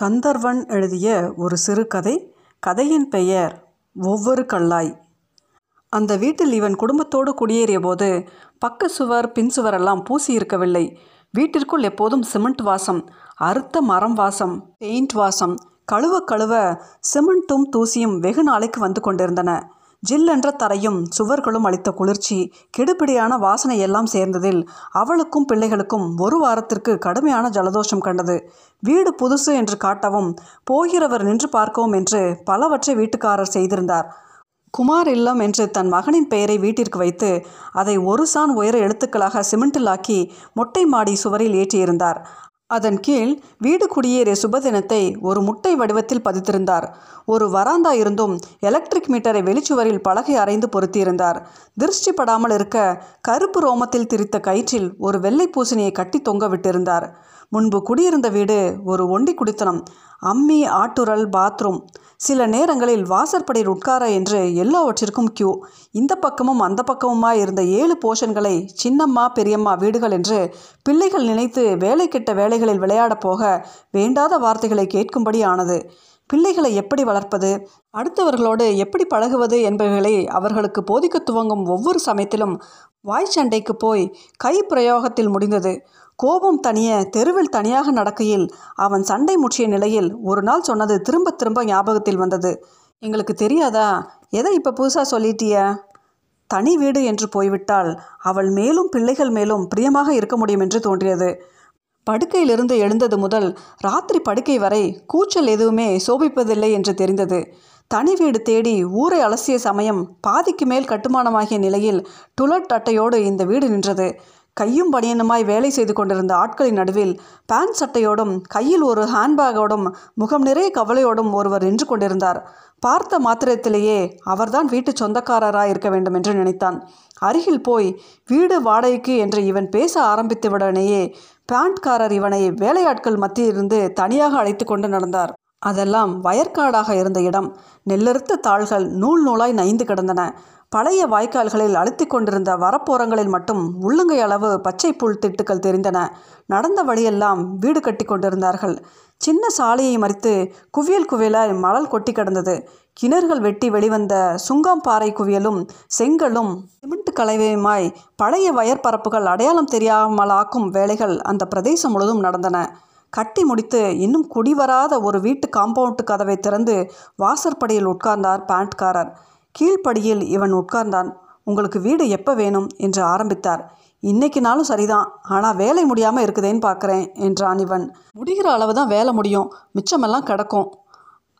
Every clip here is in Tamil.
கந்தர்வன் எழுதிய ஒரு சிறுகதை கதையின் பெயர் ஒவ்வொரு கல்லாய் அந்த வீட்டில் இவன் குடும்பத்தோடு குடியேறிய போது பக்க சுவர் பின் சுவரெல்லாம் பூசி இருக்கவில்லை. வீட்டிற்குள் எப்போதும் சிமெண்ட் வாசம் அறுத்த மரம் வாசம் பெயிண்ட் வாசம் கழுவ கழுவ சிமெண்ட்டும் தூசியும் வெகு நாளைக்கு வந்து கொண்டிருந்தன. ஜில்லென்ற தரையும் சுவர்களும் அளித்த குளிர்ச்சி கெடுபிடியான வாசனை எல்லாம் சேர்ந்ததில் அவளுக்கும் பிள்ளைகளுக்கும் ஒரு வாரத்திற்கு கடுமையான ஜலதோஷம் கண்டது. வீடு புதுசு என்று காட்டவும் போகிறவர் நின்று பார்க்கவும் என்று பலவற்றை வீட்டுக்காரர் செய்திருந்தார். குமார் இல்லம் என்று தன் மகனின் பெயரை வீட்டிற்கு வைத்து அதை ஒரு சான் உயர எழுத்துக்களாக சிமெண்டிலாக்கி மொட்டை மாடி சுவரில் ஏற்றியிருந்தார். அதன் கீழ் வீடு குடியேறிய சுபதினத்தை ஒரு முட்டை வடிவத்தில் பதித்திருந்தார். ஒரு வராந்தா இருந்தும் எலக்ட்ரிக் மீட்டரை வெளிச்சுவரில் பலகை அரைந்து பொருத்தியிருந்தார். திருஷ்டி படாமல் இருக்க கருப்பு ரோமத்தில் திரித்த கயிற்றில் ஒரு வெள்ளை பூசணியை கட்டி தொங்க விட்டிருந்தார். முன்பு குடியிருந்த வீடு ஒரு ஒண்டி குடித்தனம். அம்மி ஆட்டுரல் பாத்ரூம். சில நேரங்களில் வாசற்படியில் உட்கார என்று எல்லாவற்றிற்கும் கியூ இந்த பக்கமும் அந்த பக்கமுமாய் இருந்த ஏழு போஷன்களை சின்னம்மா பெரியம்மா வீடுகள் என்று பிள்ளைகள் நினைத்து வேலை கெட்ட வேலைகளில் விளையாட போக வேண்டாத வார்த்தைகளை கேட்கும்படி ஆனது பிள்ளைகளை எப்படி வளர்ப்பது? அடுத்தவர்களோடு எப்படி பழகுவது என்பவைகளை அவர்களுக்கு போதிக்க துவங்கும் ஒவ்வொரு சமயத்திலும் வாய் சண்டைக்கு போய் கை பிரயோகத்தில் முடிந்தது. கோபம் தனிய தெருவில் தனியாக நடக்கையில் அவன் சண்டை முற்றிய நிலையில் ஒரு நாள் சொன்னது திரும்ப திரும்ப ஞாபகத்தில் வந்தது. எங்களுக்கு தெரியாதா? எதை இப்போ புதுசாக சொல்லிட்டிய? தனி வீடு என்று போய்விட்டால் அவள் மேலும் பிள்ளைகள் மேலும் பிரியமாக இருக்க முடியும் என்று தோன்றியது. படுக்கையிலிருந்து எழுந்தது முதல் ராத்திரி படுக்கை வரை கூச்சல் எதுவுமே சோபிப்பதில்லை என்று தெரிந்தது. தனி வீடு தேடி ஊரை அலசிய சமயம் பாதிக்கு மேல் கட்டுமானமாகிய நிலையில் டுலட் அட்டையோடு இந்த வீடு நின்றது. கையும் பனியனுமாய் வேலை செய்து கொண்டிருந்த ஆட்களின் நடுவில் பேண்ட் சட்டையோடும் கையில் ஒரு ஹேண்ட்பேக்கோடும் முகம் நிறைய கவலையோடும் ஒருவர் நின்று கொண்டிருந்தார். பார்த்த மாத்திரத்திலேயே அவர்தான் வீட்டு சொந்தக்காரராக இருக்க வேண்டும் என்று நினைத்தான். அருகில் போய் வீடு வாடகைக்கு என்று இவன் பேச ஆரம்பித்தவுடனேயே பேண்ட்காரர் இவனை வேலையாட்கள் மத்தியிலிருந்து தனியாக அழைத்து கொண்டு நடந்தார். அதெல்லாம் வயற்காடாக இருந்த இடம். நெல்லறுத்த தாள்கள் நூல் நூலாய் நைந்து கிடந்தன. பழைய வாய்க்கால்களில் அழுத்தி கொண்டிருந்த வரப்போரங்களில் மட்டும் உள்ளங்கை அளவு பச்சை புல் திட்டுக்கள் தெரிந்தன. நடந்த வழியெல்லாம் வீடு கட்டி கொண்டிருந்தார்கள். சின்ன சாலையை மறித்து குவியல் குவியலாய் மணல் கொட்டி கிடந்தது. கிணறுகள் வெட்டி வெளிவந்த சுங்காம்பாறை குவியலும் செங்கலும் சிமெண்ட் கலவையுமாய் பழைய வயற்பரப்புகள் அடையாளம் தெரியாமலாக்கும் வேலைகள் அந்த பிரதேசம் முழுதும் நடந்தன. கட்டி முடித்து இன்னும் குடிவராத ஒரு வீட்டு காம்பவுண்டு கதவை திறந்து வாசற்படியில் உட்கார்ந்தார் பேண்ட்காரர் கீழ்ப்படியில் இவன் உட்கார்ந்தான். உங்களுக்கு வீடு எப்போ வேணும்? என்று ஆரம்பித்தார். இன்னைக்கு நாளும் சரிதான். ஆனால் வேலை முடியாமல் இருக்குதேன்னு பார்க்குறேன் என்றான் இவன். முடிகிற அளவு தான் வேலை முடியும். மிச்சமெல்லாம் கிடக்கும்.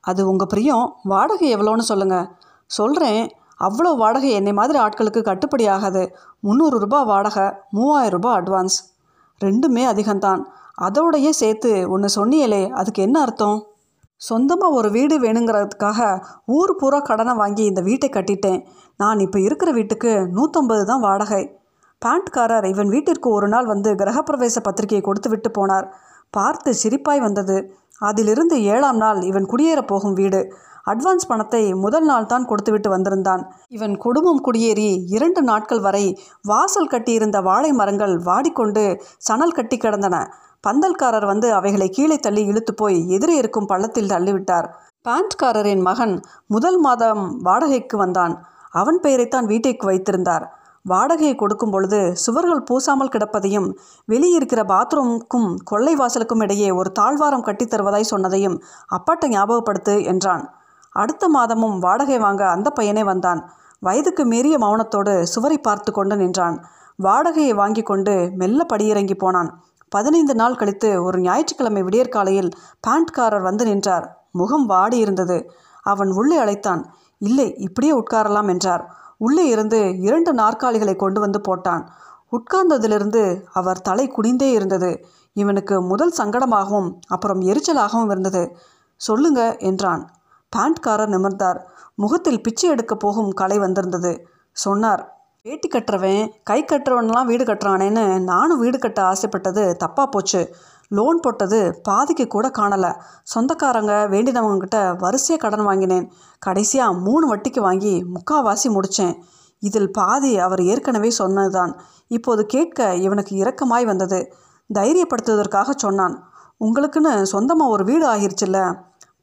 அது உங்கள் பிரியம். வாடகை எவ்வளோன்னு சொல்லுங்கள் சொல்கிறேன் அவ்வளோ வாடகை என்னை மாதிரி ஆட்களுக்கு கட்டுப்படி ஆகாது. முந்நூறு ரூபாய் வாடகை மூவாயிரம் ரூபாய் அட்வான்ஸ் ரெண்டுமே அதிகம்தான். அதோடையே சேர்த்து ஒன்று சொன்னியலே அதுக்கு என்ன அர்த்தம்? சொந்தமாக ஒரு வீடு வேணுங்கிறதுக்காக ஊர் பூரா கடனை வாங்கி இந்த வீட்டை கட்டிட்டேன். நான் இப்போ இருக்கிற வீட்டுக்கு நூற்றம்பது தான் வாடகை. பேண்ட்காரர் இவன் வீட்டிற்கு ஒரு நாள் வந்து கிரகப்பிரவேச பத்திரிகையை கொடுத்து விட்டு போனார். பார்த்து சிரிப்பாய் வந்தது. அதிலிருந்து ஏழாம் நாள் இவன் குடியேறப் போகும் வீடு. அட்வான்ஸ் பணத்தை முதல் நாள் தான் கொடுத்துவிட்டு வந்திருந்தான். இவன் குடும்பம் குடியேறி இரண்டு நாட்கள் வரை வாசல் கட்டியிருந்த வாழை மரங்கள் வாடிக்கொண்டு சணல் கட்டி கிடந்தன. பந்தல்காரர் வந்து அவைகளை கீழே தள்ளி இழுத்து போய் எதிரே இருக்கும் பள்ளத்தில் தள்ளிவிட்டார். பேண்ட்காரரின் மகன் முதல் மாதம் வாடகைக்கு வந்தான். அவன் பெயரைத்தான் வீட்டிற்கு வைத்திருந்தார். வாடகையை கொடுக்கும் பொழுது சுவர்கள் பூசாமல் கிடப்பதையும் வெளியிருக்கிற பாத்ரூமுக்கும் கொள்ளை வாசலுக்கும் இடையே ஒரு தாழ்வாரம் கட்டித்தருவதாய் சொன்னதையும் அப்பாட்ட ஞாபகப்படுத்து என்றான். அடுத்த மாதமும் வாடகை வாங்க அந்த பையனே வந்தான். வயதுக்கு மீறிய மௌனத்தோடு சுவரை பார்த்து கொண்டு நின்றான். வாடகையை வாங்கி கொண்டு மெல்ல படியிறங்கி போனான். பதினைந்து நாள் கழித்து ஒரு ஞாயிற்றுக்கிழமை விடியற்காலையில் பேண்ட்காரர் வந்து நின்றார். முகம் வாடி இருந்தது. அவன் உள்ளே அழைத்தான். இல்லை இப்படியே உட்காரலாம் என்றார். உள்ளே இருந்து இரண்டு நாற்காலிகளை கொண்டு வந்து போட்டான். உட்கார்ந்ததிலிருந்து அவர் தலை குனிந்தே இருந்தது. இவனுக்கு முதல் சங்கடமாகவும் அப்புறம் எரிச்சலாகவும் இருந்தது. சொல்லுங்க என்றான். பேண்ட்காரர் நிமிர்ந்தார். முகத்தில் பிச்சை எடுக்க போகும் கலை வந்திருந்தது. சொன்னார் வேட்டி கட்டுறவன் கை கட்டுறவன்லாம் வீடு கட்டுறானேன்னு நானும் வீடு கட்ட ஆசைப்பட்டது தப்பாக போச்சு. லோன் போட்டது பாதிக்கு கூட காணலை. சொந்தக்காரங்க வேண்டினவங்ககிட்ட வரிசையாக கடன் வாங்கினேன். கடைசியாக மூணு வட்டிக்கு வாங்கி முக்காவாசி முடித்தேன் இதில் பாதி அவர் ஏற்கனவே சொன்னதுதான். இப்போது கேட்க இவனுக்கு இரக்கமாய் வந்தது. தைரியப்படுத்துவதற்காக சொன்னான் உங்களுக்குன்னு சொந்தமாக ஒரு வீடு ஆகிருச்சுல்ல.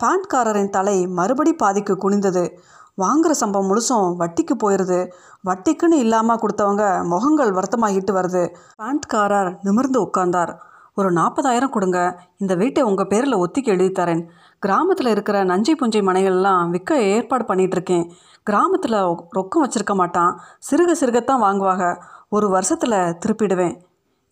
பேண்ட்காரரின் தலை மறுபடி பாதிக்கு குனிந்தது. வாங்குற சம்பவம் முழுசும் வட்டிக்கு போயிடுது வட்டிக்குன்னு இல்லாமல் கொடுத்தவங்க முகங்கள் வருத்தமாகிட்டு வருது. பேண்ட்காரர் நிமிர்ந்து உட்கார்ந்தார். ஒரு நாற்பதாயிரம் கொடுங்க. இந்த வீட்டை உங்கள் பேரில் ஒத்திக்கு எழுதி தரேன். கிராமத்தில் இருக்கிற நஞ்சை புஞ்சை மனைகள்லாம் விற்க ஏற்பாடு பண்ணிகிட்ருக்கேன் கிராமத்தில் ரொக்கம் வச்சிருக்க மாட்டான். சிறுக சிறுகத்தான் வாங்குவாங்க ஒரு வருஷத்தில் திருப்பிடுவேன்.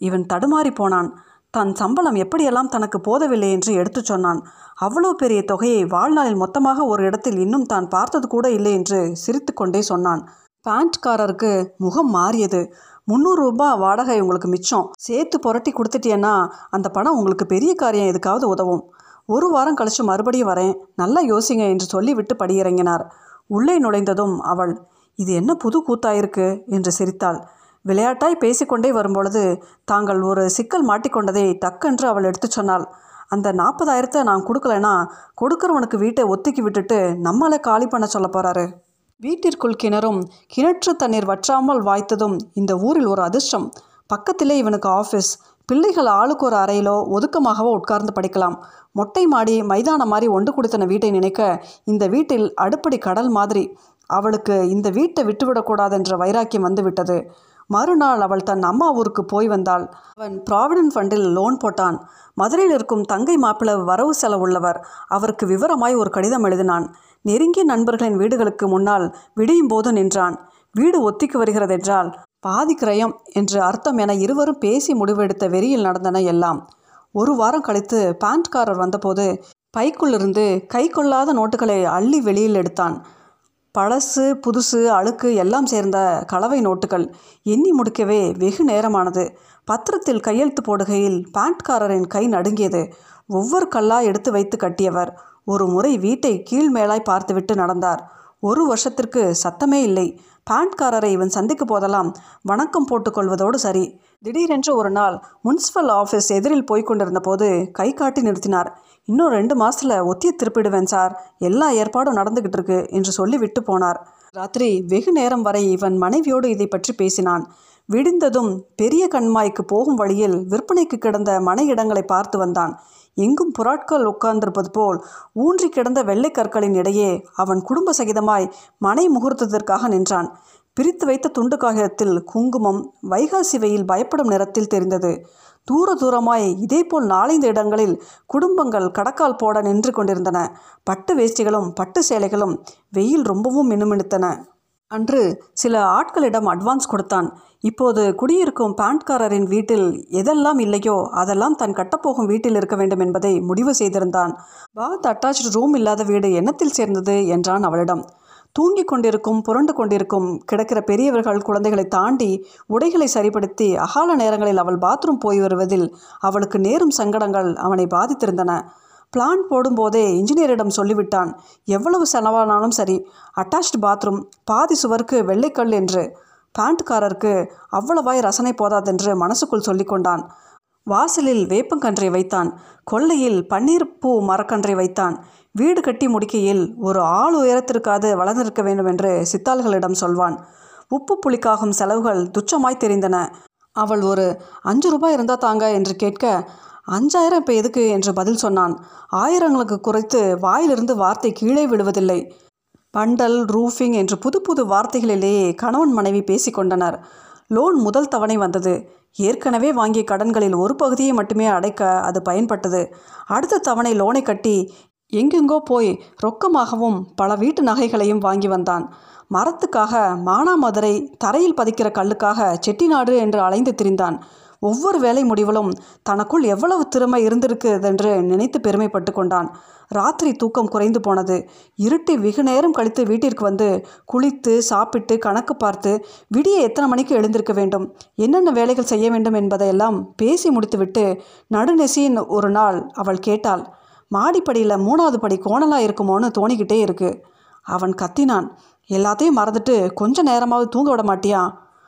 இவன் தடுமாறி போனான். தன் சம்பளம் எப்படியெல்லாம் தனக்கு போதவில்லை என்று எடுத்துச் சொன்னான். அவ்வளோ பெரிய தொகையை வாழ்நாளில் மொத்தமாக ஒரு இடத்தில் இன்னும் தான் பார்த்தது கூட இல்லை என்று சிரித்துக்கொண்டே சொன்னான். பேண்ட்காரருக்கு முகம் மாறியது. முந்நூறு ரூபாய் வாடகை உங்களுக்கு மிச்சம். சேர்த்து புரட்டி கொடுத்துட்டியன்னா அந்த பணம் உங்களுக்கு பெரிய காரியம் எதுக்காவது உதவும். ஒரு வாரம் கழிச்சு மறுபடியும் வரேன். நல்லா யோசிங்க என்று சொல்லிவிட்டு படியிறங்கினார். உள்ளே நுழைந்ததும் அவள் இது என்ன புது கூத்தாயிருக்கு? என்று சிரித்தாள். விளையாட்டாய் பேசிக்கொண்டே வரும்பொழுது தாங்கள் ஒரு சிக்கல் மாட்டிக்கொண்டதை டக்கென்று அவள் எடுத்துச் சொன்னாள். அந்த நாற்பதாயிரத்தை நான் கொடுக்கலனா கொடுக்குறவனுக்கு வீட்டை ஒத்துக்கி விட்டுட்டு நம்மளை காலி பண்ண சொல்ல போகிறாரு வீட்டிற்குள் கிணறும் கிணற்று தண்ணீர் வற்றாமல் வாய்த்ததும் இந்த ஊரில் ஒரு அதிர்ஷ்டம். பக்கத்திலே இவனுக்கு ஆஃபீஸ் பிள்ளைகள் ஆளுக்கு ஒரு அறையிலோ ஒதுக்கமாகவோ உட்கார்ந்து படிக்கலாம். மொட்டை மாடி மைதானம் மாதிரி ஒன்று கொடுத்தன வீட்டை நினைக்க இந்த வீட்டில் அடுப்படி கடல் மாதிரி. அவளுக்கு இந்த வீட்டை விட்டுவிடக்கூடாதென்ற வைராக்கியம் வந்து விட்டது மறுநாள் அவள் தன் அம்மா ஊருக்கு போய் வந்தாள். அவன் ப்ராவிடன்ட் ஃபண்டில் லோன் போட்டான். மதுரையில் இருக்கும் தங்கை மாப்பிள வரவு செலவு உள்ளவர். அவருக்கு விவரமாய் ஒரு கடிதம் எழுதினான். நெருங்கிய நண்பர்களின் வீடுகளுக்கு முன்னால் விடியும் போது நின்றான். வீடு ஒத்திக்கு வருகிறதென்றால் பாதி கிரயம் என்று அர்த்தம் என இருவரும் பேசி முடிவெடுத்த வெறியில் நடந்தன எல்லாம். ஒரு வாரம் கழித்து பேண்ட்காரர் வந்தபோது பைக்குள்ளிருந்து கை கொள்ளாத நோட்டுகளை அள்ளி வெளியில் எடுத்தான். பழசு புதுசு அழுக்கு எல்லாம் சேர்ந்த கலவை நோட்டுகள் எண்ணி முடிக்கவே வெகு நேரமானது. பத்திரத்தில் கையெழுத்து போடுகையில் பேண்ட்காரரின் கை நடுங்கியது. ஒவ்வொரு கல்லா எடுத்து வைத்து கட்டியவர். ஒரு முறை வீட்டை கீழ் மேலாய் பார்த்துவிட்டு நடந்தார். ஒரு வருஷத்திற்கு சத்தமே இல்லை. பேண்ட்காரரை இவன் சந்திக்க போதெல்லாம் வணக்கம் போட்டுக்கொள்வதோடு சரி. திடீரென்று ஒரு நாள் முனிசிபல் ஆஃபீஸ் எதிரில் போய்க் கொண்டிருந்த போது கை காட்டி நிறுத்தினார். இன்னும் ரெண்டு மாசத்துல ஒத்திய திருப்பிடுவேன் சார். எல்லா ஏற்பாடும் நடந்துகிட்டு இருக்கு என்று சொல்லி விட்டு போனார். ராத்திரி வெகு நேரம் வரை இவன் மனைவியோடு இதை பற்றி பேசினான். விடிந்ததும் பெரிய கண்மாய்க்கு போகும் வழியில் விற்பனைக்கு கிடந்த மனை இடங்களை பார்த்து வந்தான். எங்கும் புறாட்கள் உட்கார்ந்திருப்பது போல் ஊன்றி கிடந்த வெள்ளைக் கற்களின் இடையே அவன் குடும்ப சகிதமாய் மனை முகூர்த்தத்திற்காக நின்றான். பிரித்து வைத்த துண்டு காகிதத்தில் குங்குமம் வைகாசி வெயில் பயப்படும் நிறத்தில் தெரிந்தது. தூர தூரமாய் இதேபோல் நாலைந்து இடங்களில் குடும்பங்கள் கடக்கால் போட நின்று கொண்டிருந்தன. பட்டு வேஷ்டிகளும் பட்டு சேலைகளும் வெயில் ரொம்பவும் மினுமினுத்தன. அன்று சில ஆட்களிடம் அட்வான்ஸ் கொடுத்தான். இப்போது குடியிருக்கும் பேண்ட்காரரின் வீட்டில் எதெல்லாம் இல்லையோ அதெல்லாம் தன் கட்டப்போகும் வீட்டில் இருக்க வேண்டும் என்பதை முடிவு செய்திருந்தான். பாத் அட்டாச்சு ரூம் இல்லாத வீடு என்னத்தில் சேர்ந்தது? என்றான் அவளிடம். தூங்கிக் கொண்டிருக்கும் புரண்டு கொண்டிருக்கும் கிடக்கிற பெரியவர்கள் குழந்தைகளை தாண்டி உடைகளை சரிப்படுத்தி அகால நேரங்களில் அவள் பாத்ரூம் போய் வருவதில் அவளுக்கு நேரும் சங்கடங்கள் அவனை பாதித்திருந்தன. பிளான் போடும்போதே இன்ஜினியரிடம் சொல்லிவிட்டான் எவ்வளவு செலவானாலும் சரி அட்டாச்டு பாத்ரூம் பாதி சுவருக்கு வெள்ளைக்கல் என்று. பேண்ட்காரருக்கு அவ்வளவாய் ரசனை போதாதென்று மனசுக்குள் சொல்லிக்கொண்டான். வாசலில் வேப்பங்கன்றை வைத்தான் கொல்லையில் பன்னீர் பூ மரக்கன்றை வைத்தான் வீடு கட்டி முடிக்கையில் ஒரு ஆள் உயரத்திற்காது வளர்ந்திருக்க வேண்டும் என்று சித்தாள்களிடம் சொல்வான். உப்பு புளிக்காகும் செலவுகள் துச்சமாய் தெரிந்தன. அவள் ஒரு அஞ்சு ரூபாய் இருந்தால் தாங்க என்று கேட்க அஞ்சாயிரம் இப்போ எதுக்கு? என்று பதில் சொன்னான். ஆயிரங்களுக்கு குறைத்து வாயிலிருந்து வார்த்தை கீழே விடுவதில்லை பண்டல் ரூஃபிங் என்று புது புது வார்த்தைகளிலேயே கணவன் மனைவி பேசிக்கொண்டனர் லோன் முதல் தவணை வந்தது. ஏற்கனவே வாங்கிய கடன்களில் ஒரு பகுதியை மட்டுமே அடைக்க அது பயன்பட்டது. அடுத்த தவணை லோனை கட்டி எங்கெங்கோ போய் ரொக்கமாகவும் பல வீட்டு நகைகளையும் வாங்கி வந்தான். மரத்துக்காக மானாமதுரை தரையில் பதிக்கிற கல்லுக்காக செட்டிநாடு என்று அலைந்து திரிந்தான். ஒவ்வொரு வேலை முடிவிலும் தனக்குள் எவ்வளவு திறமை இருந்திருக்குதென்று நினைத்து பெருமைப்பட்டு கொண்டான். ராத்திரி தூக்கம் குறைந்து போனது. இருட்டி வெகு நேரம் கழித்து வீட்டிற்கு வந்து குளித்து சாப்பிட்டு கணக்கு பார்த்து விடிய எத்தனை மணிக்கு எழுந்திருக்க வேண்டும்? என்னென்ன வேலைகள் செய்ய வேண்டும் என்பதையெல்லாம் பேசி முடித்துவிட்டு நடுநெசியின் ஒரு நாள் அவள் கேட்டாள். மாடிப்படியில் மூணாவது படி கோணலாக இருக்குமோன்னு தோணிக்கிட்டே இருக்கு. அவன் கத்தினான். எல்லாத்தையும் மறந்துட்டு கொஞ்ச நேரமாவது தூங்க விட மாட்டியா?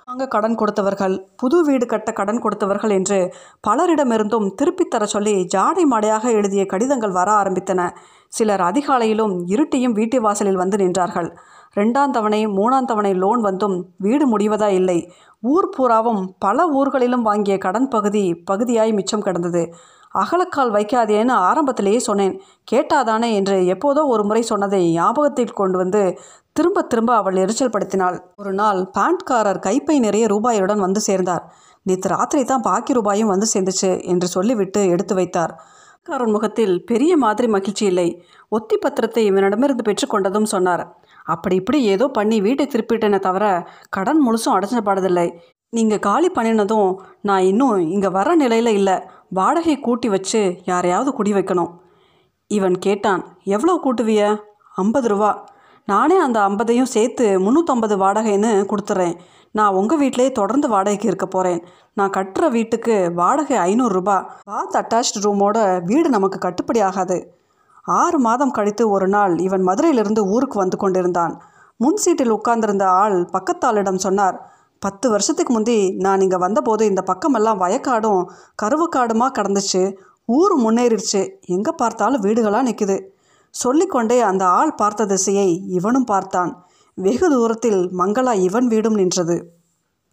வாங்க கடன் கொடுத்தவர்கள். புது வீடு கட்ட கடன் கொடுத்தவர்கள் என்று பலரிடமிருந்தும் திருப்பித்தர சொல்லி ஜாடை மாடையாக எழுதிய கடிதங்கள் வர ஆரம்பித்தன. சிலர் அதிகாலையிலும் இருட்டியும் வீட்டு வாசலில் வந்து நின்றார்கள். ரெண்டாம் தவணை மூணாம் தவணை லோன் வந்தும் வீடு முடிவதா இல்லை. ஊர் பூராவும் பல ஊர்களிலும் வாங்கிய கடன் பகுதி பகுதியாய் மிச்சம் கிடந்தது. அகலக்கால் வைக்காதேன்னு ஆரம்பத்திலேயே சொன்னேன். கேட்டாதானே என்று எப்போதோ ஒரு முறை சொன்னதை ஞாபகத்தில் கொண்டு வந்து திரும்ப திரும்ப அவள் எரிச்சல் படுத்தினாள். ஒரு நாள் பேண்ட்காரர் கைப்பை நிறைய ரூபாயுடன் வந்து சேர்ந்தார். நேற்று ராத்திரி தான் பாக்கி ரூபாயும் வந்து சேர்ந்துச்சு என்று சொல்லிவிட்டு எடுத்து வைத்தார். காரன் முகத்தில் பெரிய மாதிரி மகிழ்ச்சி இல்லை. ஒத்தி பத்திரத்தை இவனிடமிருந்து பெற்றுக்கொண்டதும் சொன்னார். அப்படி இப்படி ஏதோ பண்ணி வீட்டை திருப்பிட்டேனே தவிர கடன் முழுசும் அடைஞ்ச பாடதில்லை. நீங்கள் காலி பண்ணினதும் நான் இன்னும் இங்கே வர நிலையில் இல்லை. வாடகை கூட்டி வச்சு யாரையாவது குடி வைக்கணும். இவன் கேட்டான் எவ்வளோ கூட்டுவிய? ஐம்பது ரூபா. நானே அந்த ஐம்பதையும் சேர்த்து முந்நூற்றம்பது வாடகைன்னு கொடுத்துட்றேன் நான் உங்கள் வீட்டிலே தொடர்ந்து வாடகைக்கு இருக்க போகிறேன் நான் கட்டுற வீட்டுக்கு வாடகை ஐநூறுரூபா பாத் அட்டாச்ட் ரூமோட வீடு நமக்கு கட்டுப்படி ஆகாது. ஆறு மாதம் கழித்து ஒரு நாள் இவன் மதுரையிலிருந்து ஊருக்கு வந்து கொண்டிருந்தான். முன் சீட்டில் உட்கார்ந்திருந்த ஆள் பக்கத்தாளிடம் சொன்னார் பத்து வருஷத்துக்கு முந்தி நான் இங்கே வந்தபோது இந்த பக்கமெல்லாம் வயக்காடும் கருவக்காடுமா கடந்துச்சு. ஊர் முன்னேறிடுச்சு. எங்கே பார்த்தாலும் வீடுகளாக நிற்குது சொல்லிக்கொண்டே அந்த ஆள் பார்த்த திசையை இவனும் பார்த்தான். வெகு தூரத்தில் மங்களா இவன் வீடும் நின்றது.